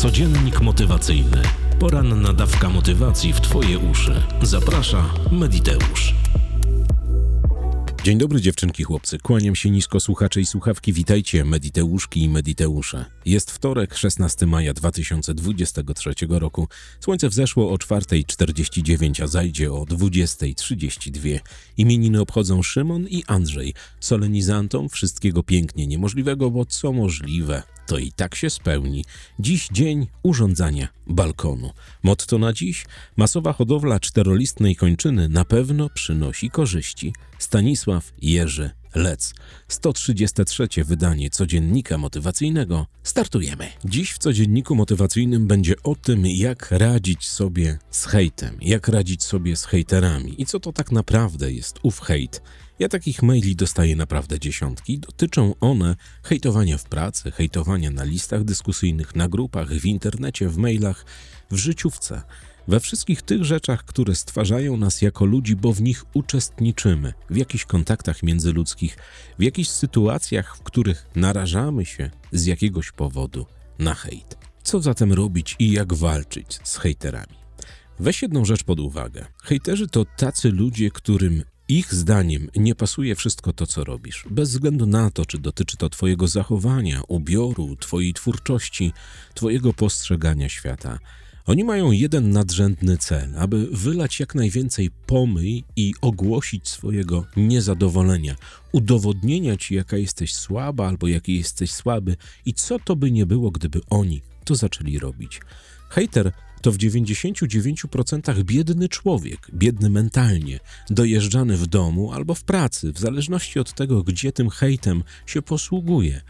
Codziennik motywacyjny. Poranna dawka motywacji w Twoje uszy. Zaprasza Mediteusz. Dzień dobry dziewczynki, chłopcy. Kłaniam się nisko słuchacze i słuchawki. Witajcie, Mediteuszki i Mediteusze. Jest wtorek, 16 maja 2023 roku. Słońce wzeszło o 4.49, a zajdzie o 20.32. Imieniny obchodzą Szymon i Andrzej. Solenizantom wszystkiego pięknie niemożliwego, bo co możliwe, to i tak się spełni. Dziś dzień urządzania balkonu. Motto na dziś: masowa hodowla czterolistnej kończyny na pewno przynosi korzyści. Stanisław Jerzy Lec. 133 wydanie codziennika motywacyjnego. Startujemy. Dziś w codzienniku motywacyjnym będzie o tym, jak radzić sobie z hejtem, jak radzić sobie z hejterami i co to tak naprawdę jest ów hejt. Ja takich maili dostaję naprawdę dziesiątki. Dotyczą one hejtowania w pracy, hejtowania na listach dyskusyjnych, na grupach, w internecie, w mailach, w życiówce. We wszystkich tych rzeczach, które stwarzają nas jako ludzi, bo w nich uczestniczymy, w jakichś kontaktach międzyludzkich, w jakichś sytuacjach, w których narażamy się z jakiegoś powodu na hejt. Co zatem robić i jak walczyć z hejterami? Weź jedną rzecz pod uwagę. Hejterzy to tacy ludzie, którym ich zdaniem nie pasuje wszystko to, co robisz, bez względu na to, czy dotyczy to Twojego zachowania, ubioru, Twojej twórczości, Twojego postrzegania świata. Oni mają jeden nadrzędny cel, aby wylać jak najwięcej pomyj i ogłosić swojego niezadowolenia, udowodnienia ci, jaka jesteś słaba albo jaki jesteś słaby i co to by nie było, gdyby oni to zaczęli robić. Hater to w 99% biedny człowiek, biedny mentalnie, dojeżdżany w domu albo w pracy, w zależności od tego, gdzie tym hejtem się posługuje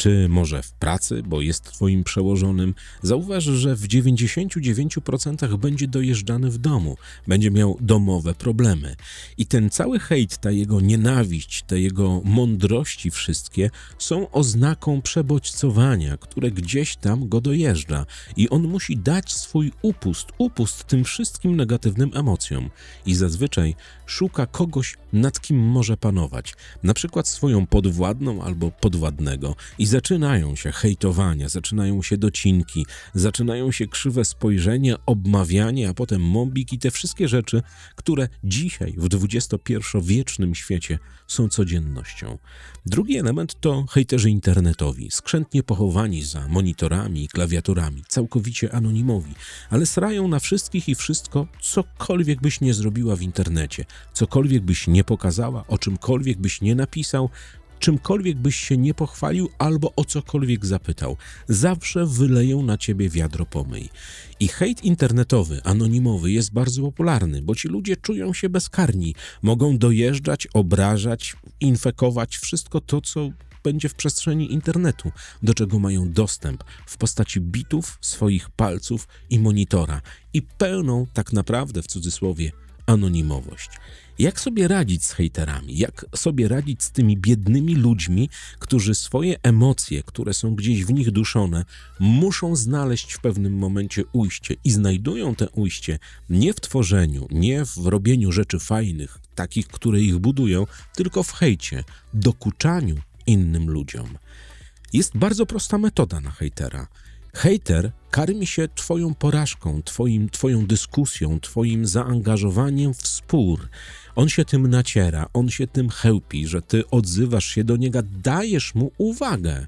czy może w pracy, bo jest twoim przełożonym, zauważ, że w 99% będzie dojeżdżany w domu, będzie miał domowe problemy. I ten cały hejt, ta jego nienawiść, te jego mądrości wszystkie są oznaką przebodźcowania, które gdzieś tam go dojeżdża i on musi dać swój upust, upust tym wszystkim negatywnym emocjom. I zazwyczaj szuka kogoś, nad kim może panować, na przykład swoją podwładną albo podwładnego. I zaczynają się hejtowania, zaczynają się docinki, zaczynają się krzywe spojrzenia, obmawianie, a potem mobbing i te wszystkie rzeczy, które dzisiaj w XXI-wiecznym świecie są codziennością. Drugi element to hejterzy internetowi, skrzętnie pochowani za monitorami i klawiaturami, całkowicie anonimowi, ale srają na wszystkich i wszystko, cokolwiek byś nie zrobiła w internecie, cokolwiek byś nie pokazała, o czymkolwiek byś nie napisał, czymkolwiek byś się nie pochwalił albo o cokolwiek zapytał. Zawsze wyleją na ciebie wiadro pomyj. I hejt internetowy, anonimowy jest bardzo popularny, bo ci ludzie czują się bezkarni, mogą dojeżdżać, obrażać, infekować wszystko to, co będzie w przestrzeni internetu, do czego mają dostęp w postaci bitów, swoich palców i monitora i pełną, tak naprawdę w cudzysłowie, anonimowość. Jak sobie radzić z hejterami? Jak sobie radzić z tymi biednymi ludźmi, którzy swoje emocje, które są gdzieś w nich duszone, muszą znaleźć w pewnym momencie ujście i znajdują te ujście nie w tworzeniu, nie w robieniu rzeczy fajnych, takich, które ich budują, tylko w hejcie, dokuczaniu innym ludziom. Jest bardzo prosta metoda na hejtera. Hejter karmi się Twoją porażką, twoim, Twoją dyskusją, Twoim zaangażowaniem w spór. On się tym naciera, on się tym chełpi, że Ty odzywasz się do niego, dajesz mu uwagę.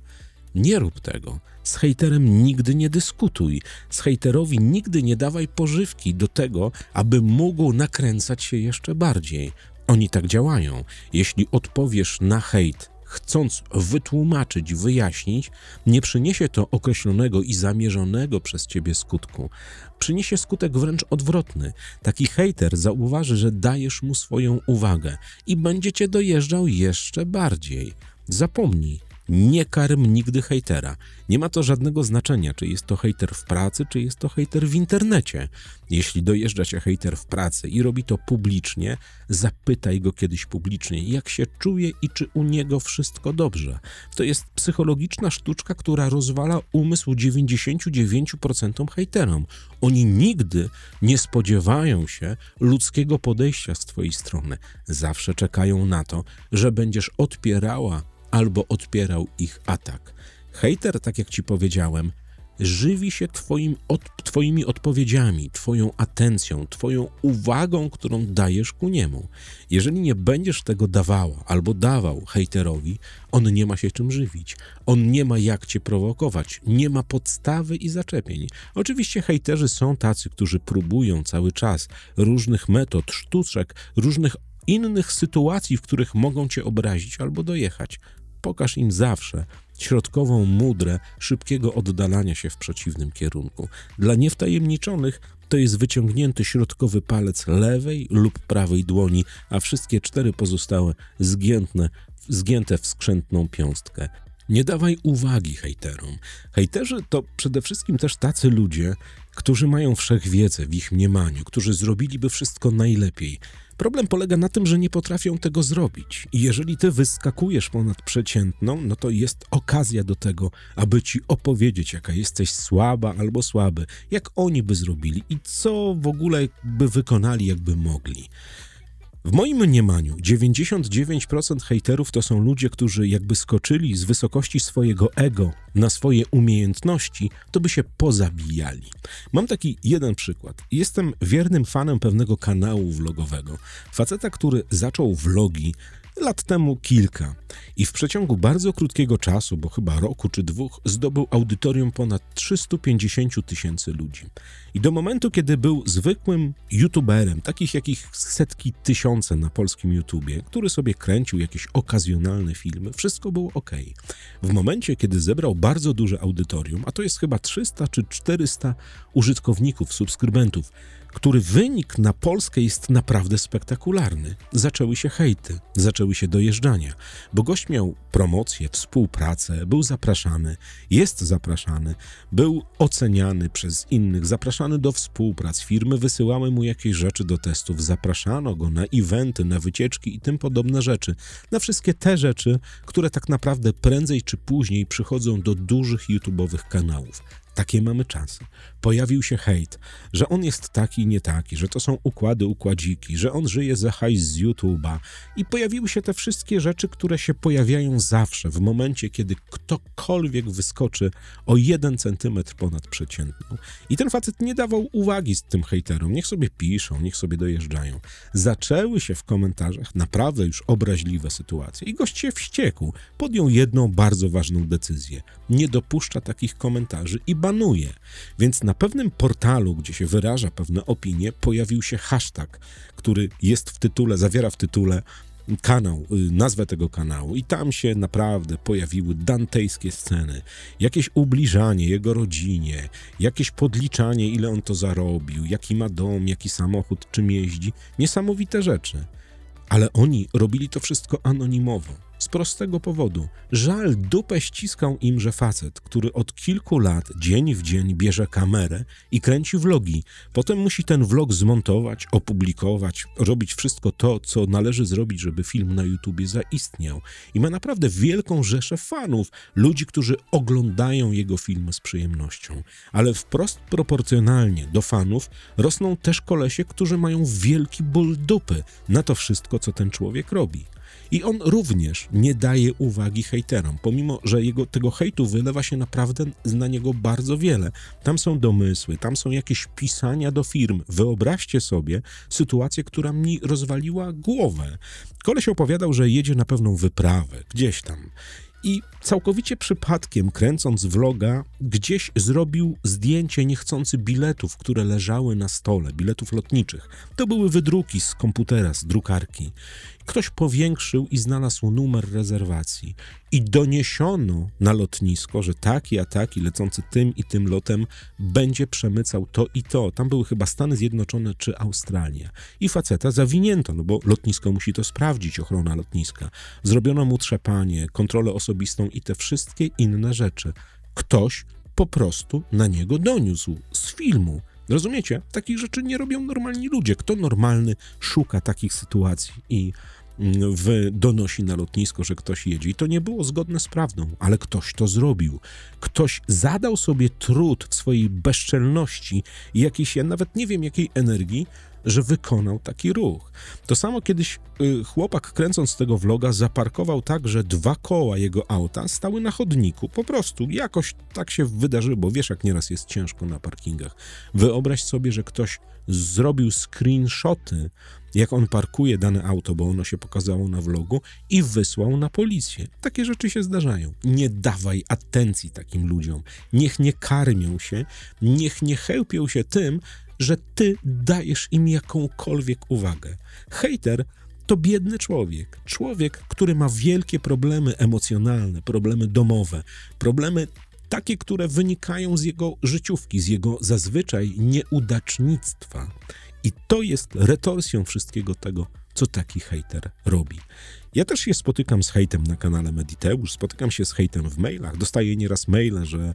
Nie rób tego. Z hejterem nigdy nie dyskutuj. Z hejterowi nigdy nie dawaj pożywki do tego, aby mógł nakręcać się jeszcze bardziej. Oni tak działają. Jeśli odpowiesz na hejt chcąc wytłumaczyć, wyjaśnić, nie przyniesie to określonego i zamierzonego przez ciebie skutku. Przyniesie skutek wręcz odwrotny. Taki hejter zauważy, że dajesz mu swoją uwagę i będzie cię dojeżdżał jeszcze bardziej. Zapomnij, nie karm nigdy hejtera. Nie ma to żadnego znaczenia, czy jest to hejter w pracy, czy jest to hejter w internecie. Jeśli dojeżdża cię hejter w pracy i robi to publicznie, zapytaj go kiedyś publicznie, jak się czuje i czy u niego wszystko dobrze. To jest psychologiczna sztuczka, która rozwala umysł 99% hejterom. Oni nigdy nie spodziewają się ludzkiego podejścia z twojej strony. Zawsze czekają na to, że będziesz odpierała albo odpierał ich atak. Hater, tak jak ci powiedziałem, żywi się twoim od, Twoimi odpowiedziami, Twoją atencją, Twoją uwagą, którą dajesz ku niemu. Jeżeli nie będziesz tego dawała albo dawał hejterowi, on nie ma się czym żywić. On nie ma jak cię prowokować, nie ma podstawy i zaczepień. Oczywiście hejterzy są tacy, którzy próbują cały czas różnych metod, sztuczek, różnych innych sytuacji, w których mogą cię obrazić albo dojechać. Pokaż im zawsze środkową mudrę szybkiego oddalania się w przeciwnym kierunku. Dla niewtajemniczonych to jest wyciągnięty środkowy palec lewej lub prawej dłoni, a wszystkie cztery pozostałe zgiętne, zgięte w skrzętną piąstkę. Nie dawaj uwagi hejterom. Hejterzy to przede wszystkim też tacy ludzie, którzy mają wszechwiedzę w ich mniemaniu, którzy zrobiliby wszystko najlepiej. Problem polega na tym, że nie potrafią tego zrobić. I jeżeli ty wyskakujesz ponad przeciętną, no to jest okazja do tego, aby ci opowiedzieć, jaka jesteś słaba albo słaby, jak oni by zrobili i co w ogóle by wykonali, jakby mogli. W moim mniemaniu 99% hejterów to są ludzie, którzy jakby skoczyli z wysokości swojego ego na swoje umiejętności, to by się pozabijali. Mam taki jeden przykład. Jestem wiernym fanem pewnego kanału vlogowego. Faceta, który zaczął vlogi lat temu kilka i w przeciągu bardzo krótkiego czasu, bo chyba roku czy dwóch, zdobył audytorium ponad 350 tysięcy ludzi. I do momentu, kiedy był zwykłym youtuberem, takich jakich setki tysiące na polskim YouTubie, który sobie kręcił jakieś okazjonalne filmy, wszystko było ok. W momencie, kiedy zebrał bardzo duże audytorium, a to jest chyba 300 czy 400 użytkowników, subskrybentów, który wynik na Polskę jest naprawdę spektakularny. Zaczęły się hejty, zaczęły się dojeżdżania, bo gość miał promocję, współpracę, był zapraszany, jest zapraszany, był oceniany przez innych, zapraszany do współprac. Firmy wysyłały mu jakieś rzeczy do testów, zapraszano go na eventy, na wycieczki i tym podobne rzeczy. Na wszystkie te rzeczy, które tak naprawdę prędzej czy później przychodzą do dużych YouTube'owych kanałów. Takie mamy czasy. Pojawił się hejt, że on jest taki, nie taki, że to są układy, układziki, że on żyje za hajs z YouTube'a. I pojawiły się te wszystkie rzeczy, które się pojawiają zawsze w momencie, kiedy ktokolwiek wyskoczy o jeden centymetr ponad przeciętną. I ten facet nie dawał uwagi z tym hejterom. Niech sobie piszą, niech sobie dojeżdżają. Zaczęły się w komentarzach naprawdę już obraźliwe sytuacje. I gość się wściekł. Podjął jedną bardzo ważną decyzję. Nie dopuszcza takich komentarzy i banuje. Więc na pewnym portalu, gdzie się wyraża pewne opinie, pojawił się hashtag, który jest w tytule, zawiera w tytule kanał, y, nazwę tego kanału i tam się naprawdę pojawiły dantejskie sceny, jakieś ubliżanie jego rodzinie, jakieś podliczanie, ile on to zarobił, jaki ma dom, jaki samochód, czym jeździ, niesamowite rzeczy. Ale oni robili to wszystko anonimowo. Z prostego powodu. Żal dupę ściskał im, że facet, który od kilku lat, dzień w dzień bierze kamerę i kręci vlogi. Potem musi ten vlog zmontować, opublikować, robić wszystko to, co należy zrobić, żeby film na YouTubie zaistniał. I ma naprawdę wielką rzeszę fanów, ludzi, którzy oglądają jego filmy z przyjemnością. Ale wprost proporcjonalnie do fanów rosną też kolesie, którzy mają wielki ból dupy na to wszystko, co ten człowiek robi. I on również nie daje uwagi hejterom, pomimo że jego, tego hejtu wylewa się naprawdę na niego bardzo wiele. Tam są domysły, tam są jakieś pisania do firm. Wyobraźcie sobie sytuację, która mi rozwaliła głowę. Koleś opowiadał, że jedzie na pewną wyprawę, gdzieś tam. I całkowicie przypadkiem, kręcąc vloga, gdzieś zrobił zdjęcie niechcący biletów, które leżały na stole, biletów lotniczych. To były wydruki z komputera, z drukarki. Ktoś powiększył i znalazł numer rezerwacji. I doniesiono na lotnisko, że taki a taki lecący tym i tym lotem będzie przemycał to i to. Tam były chyba Stany Zjednoczone czy Australia. I faceta zawinięto, no bo lotnisko musi to sprawdzić, ochrona lotniska. Zrobiono mu trzepanie, kontrolę osobistą i te wszystkie inne rzeczy. Ktoś po prostu na niego doniósł z filmu. Rozumiecie? Takich rzeczy nie robią normalni ludzie. Kto normalny szuka takich sytuacji i mm, w, donosi na lotnisko, że ktoś jedzie. I to nie było zgodne z prawdą, ale ktoś to zrobił. Ktoś zadał sobie trud w swojej bezczelności jakiejś, ja nawet nie wiem jakiej energii, że wykonał taki ruch. To samo kiedyś y, chłopak kręcąc tego vloga zaparkował tak, że dwa koła jego auta stały na chodniku. Po prostu jakoś tak się wydarzyło, bo wiesz jak nieraz jest ciężko na parkingach. Wyobraź sobie, że ktoś zrobił screenshoty, jak on parkuje dane auto, bo ono się pokazało na vlogu i wysłał na policję. Takie rzeczy się zdarzają. Nie dawaj atencji takim ludziom. Niech nie karmią się, niech nie chełpią się tym, że ty dajesz im jakąkolwiek uwagę. Hejter to biedny człowiek. Człowiek, który ma wielkie problemy emocjonalne, problemy domowe, problemy takie, które wynikają z jego życiówki, z jego zazwyczaj nieudacznictwa. I to jest retorsją wszystkiego tego, co taki hejter robi. Ja też się spotykam z hejtem na kanale Mediteusz, spotykam się z hejtem w mailach, dostaję nieraz maile, że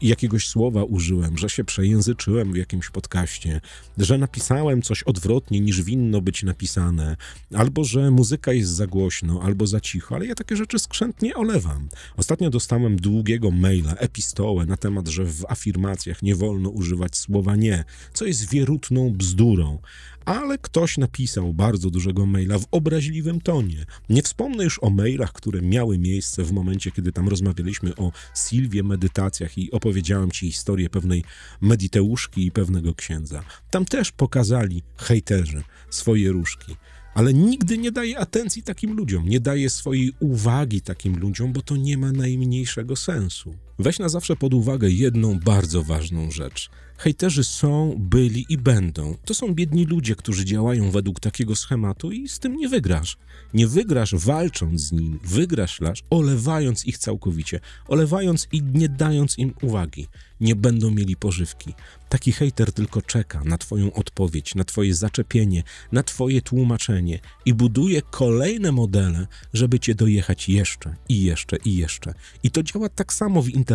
jakiegoś słowa użyłem, że się przejęzyczyłem w jakimś podcaście, że napisałem coś odwrotnie niż winno być napisane, albo że muzyka jest za głośno, albo za cicho, ale ja takie rzeczy skrzętnie olewam. Ostatnio dostałem długiego maila, epistołę na temat, że w afirmacjach nie wolno używać słowa nie, co jest wierutną bzdurą. Ale ktoś napisał bardzo dużego maila w obraźliwym tonie. Nie wspomnę już o mailach, które miały miejsce w momencie, kiedy tam rozmawialiśmy o Silwie, medytacjach i opowiedziałem ci historię pewnej mediteuszki i pewnego księdza. Tam też pokazali hejterzy swoje różki. Ale nigdy nie daje atencji takim ludziom, nie daje swojej uwagi takim ludziom, bo to nie ma najmniejszego sensu. Weź na zawsze pod uwagę jedną bardzo ważną rzecz. Hejterzy są, byli i będą. To są biedni ludzie, którzy działają według takiego schematu i z tym nie wygrasz. Nie wygrasz walcząc z nimi, wygrasz lasz, olewając ich całkowicie, olewając i nie dając im uwagi. Nie będą mieli pożywki. Taki hejter tylko czeka na Twoją odpowiedź, na Twoje zaczepienie, na Twoje tłumaczenie i buduje kolejne modele, żeby Cię dojechać jeszcze i jeszcze i jeszcze. I to działa tak samo w internecie,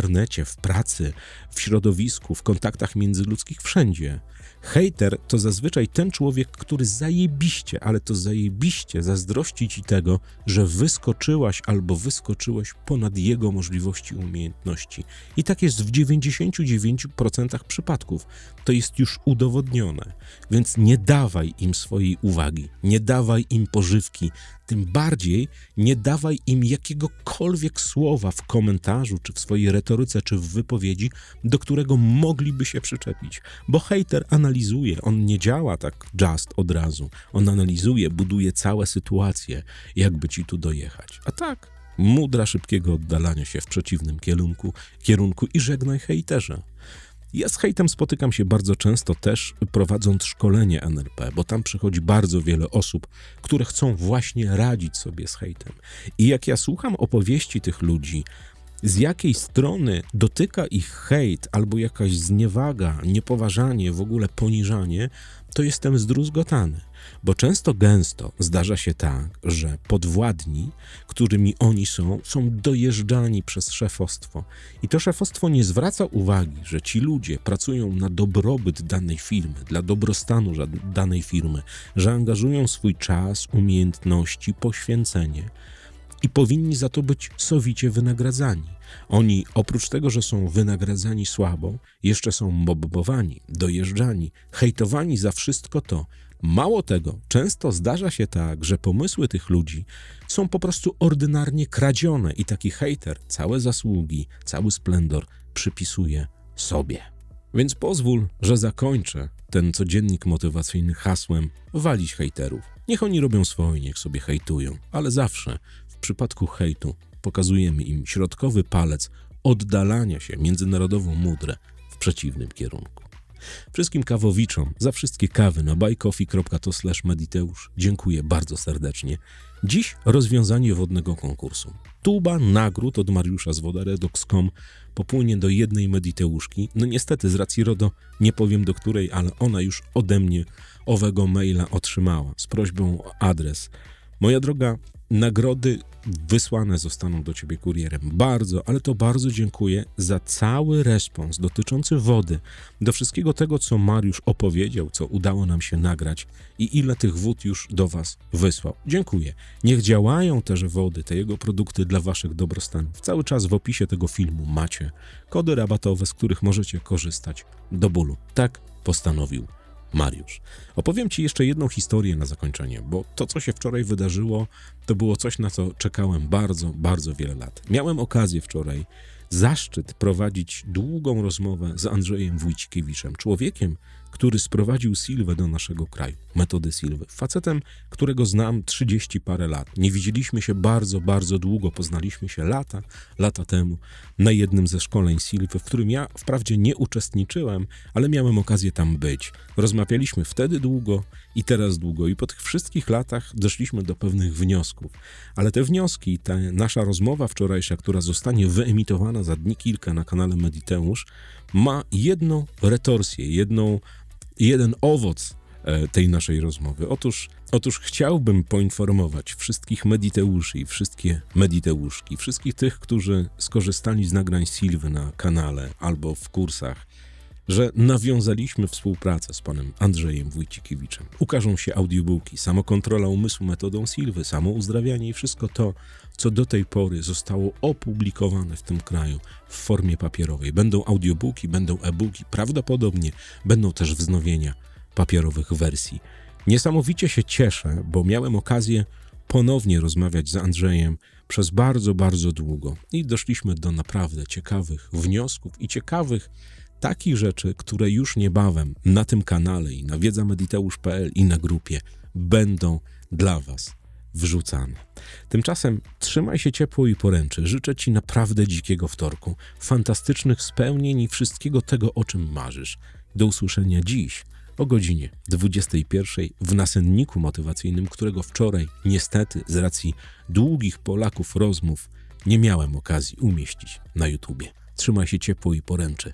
w pracy, w środowisku, w kontaktach międzyludzkich, wszędzie. Hejter to zazwyczaj ten człowiek, który zajebiście, ale to zajebiście zazdrości ci tego, że wyskoczyłaś albo wyskoczyłeś ponad jego możliwości umiejętności. I tak jest w 99% przypadków. To jest już udowodnione. Więc nie dawaj im swojej uwagi, nie dawaj im pożywki, tym bardziej nie dawaj im jakiegokolwiek słowa w komentarzu, czy w swojej retoryce, czy w wypowiedzi, do którego mogliby się przyczepić. Bo hejter analizuje, on nie działa tak just od razu. On analizuje, buduje całe sytuacje, jakby ci tu dojechać. A tak, mudra szybkiego oddalania się w przeciwnym kierunku, kierunku i żegnaj hejterze. Ja z hejtem spotykam się bardzo często też prowadząc szkolenie NLP, bo tam przychodzi bardzo wiele osób, które chcą właśnie radzić sobie z hejtem. I jak ja słucham opowieści tych ludzi, z jakiej strony dotyka ich hejt albo jakaś zniewaga, niepoważanie, w ogóle poniżanie, to jestem zdruzgotany. Bo często gęsto zdarza się tak, że podwładni, którymi oni są, są dojeżdżani przez szefostwo. I to szefostwo nie zwraca uwagi, że ci ludzie pracują na dobrobyt danej firmy, dla dobrostanu danej firmy, że angażują swój czas, umiejętności, poświęcenie i powinni za to być sowicie wynagradzani. Oni oprócz tego, że są wynagradzani słabo, jeszcze są mobbowani, dojeżdżani, hejtowani za wszystko to. Mało tego, często zdarza się tak, że pomysły tych ludzi są po prostu ordynarnie kradzione i taki hejter całe zasługi, cały splendor przypisuje sobie. Więc pozwól, że zakończę ten codziennik motywacyjny hasłem walić hejterów. Niech oni robią swoje, niech sobie hejtują, ale zawsze w przypadku hejtu pokazujemy im środkowy palec oddalania się międzynarodową mudrę w przeciwnym kierunku. Wszystkim kawowiczom za wszystkie kawy na buycoffee.to mediteusz dziękuję bardzo serdecznie. Dziś rozwiązanie wodnego konkursu. Tuba nagród od Mariusza z wodaredox.com popłynie do jednej mediteuszki. No niestety z racji RODO nie powiem do której, ale ona już ode mnie owego maila otrzymała z prośbą o adres. Moja droga, nagrody wysłane zostaną do ciebie kurierem. Bardzo, ale to bardzo dziękuję za cały respons dotyczący wody, do wszystkiego tego, co Mariusz opowiedział, co udało nam się nagrać i ile tych wód już do was wysłał. Dziękuję. Niech działają też wody, te jego produkty dla waszych dobrostanów. Cały czas w opisie tego filmu macie kody rabatowe, z których możecie korzystać do bólu. Tak postanowił Mariusz. Opowiem Ci jeszcze jedną historię na zakończenie, bo to, co się wczoraj wydarzyło, to było coś, na co czekałem bardzo, bardzo wiele lat. Miałem okazję wczoraj, zaszczyt prowadzić długą rozmowę z Andrzejem Wójcikiewiczem, człowiekiem, który sprowadził Silwę do naszego kraju, metody Silwy. Facetem, którego znam 30 parę lat. Nie widzieliśmy się bardzo, bardzo długo, poznaliśmy się lata, lata temu na jednym ze szkoleń Silwy, w którym ja wprawdzie nie uczestniczyłem, ale miałem okazję tam być. Rozmawialiśmy wtedy długo i teraz długo i po tych wszystkich latach doszliśmy do pewnych wniosków. Ale te wnioski, ta nasza rozmowa wczorajsza, która zostanie wyemitowana za dni kilka na kanale Mediteusz, ma jedną retorsję, jedną, jeden owoc e, tej naszej rozmowy. Otóż, otóż chciałbym poinformować wszystkich mediteuszy i wszystkie mediteuszki, wszystkich tych, którzy skorzystali z nagrań Silwy na kanale albo w kursach, że nawiązaliśmy współpracę z panem Andrzejem Wójcikiewiczem. Ukażą się audiobooki, samokontrola umysłu metodą Silwy, samouzdrawianie i wszystko to, co do tej pory zostało opublikowane w tym kraju w formie papierowej. Będą audiobooki, będą e-booki, prawdopodobnie będą też wznowienia papierowych wersji. Niesamowicie się cieszę, bo miałem okazję ponownie rozmawiać z Andrzejem przez bardzo, bardzo długo i doszliśmy do naprawdę ciekawych wniosków i ciekawych takich rzeczy, które już niebawem na tym kanale i na wiedzamediteusz.pl i na grupie będą dla Was wrzucane. Tymczasem trzymaj się ciepło i poręczy. Życzę Ci naprawdę dzikiego wtorku, fantastycznych spełnień i wszystkiego tego, o czym marzysz. Do usłyszenia dziś o godzinie 21 w nasenniku motywacyjnym, którego wczoraj niestety z racji długich Polaków rozmów nie miałem okazji umieścić na YouTubie. Trzymaj się ciepło i poręczy.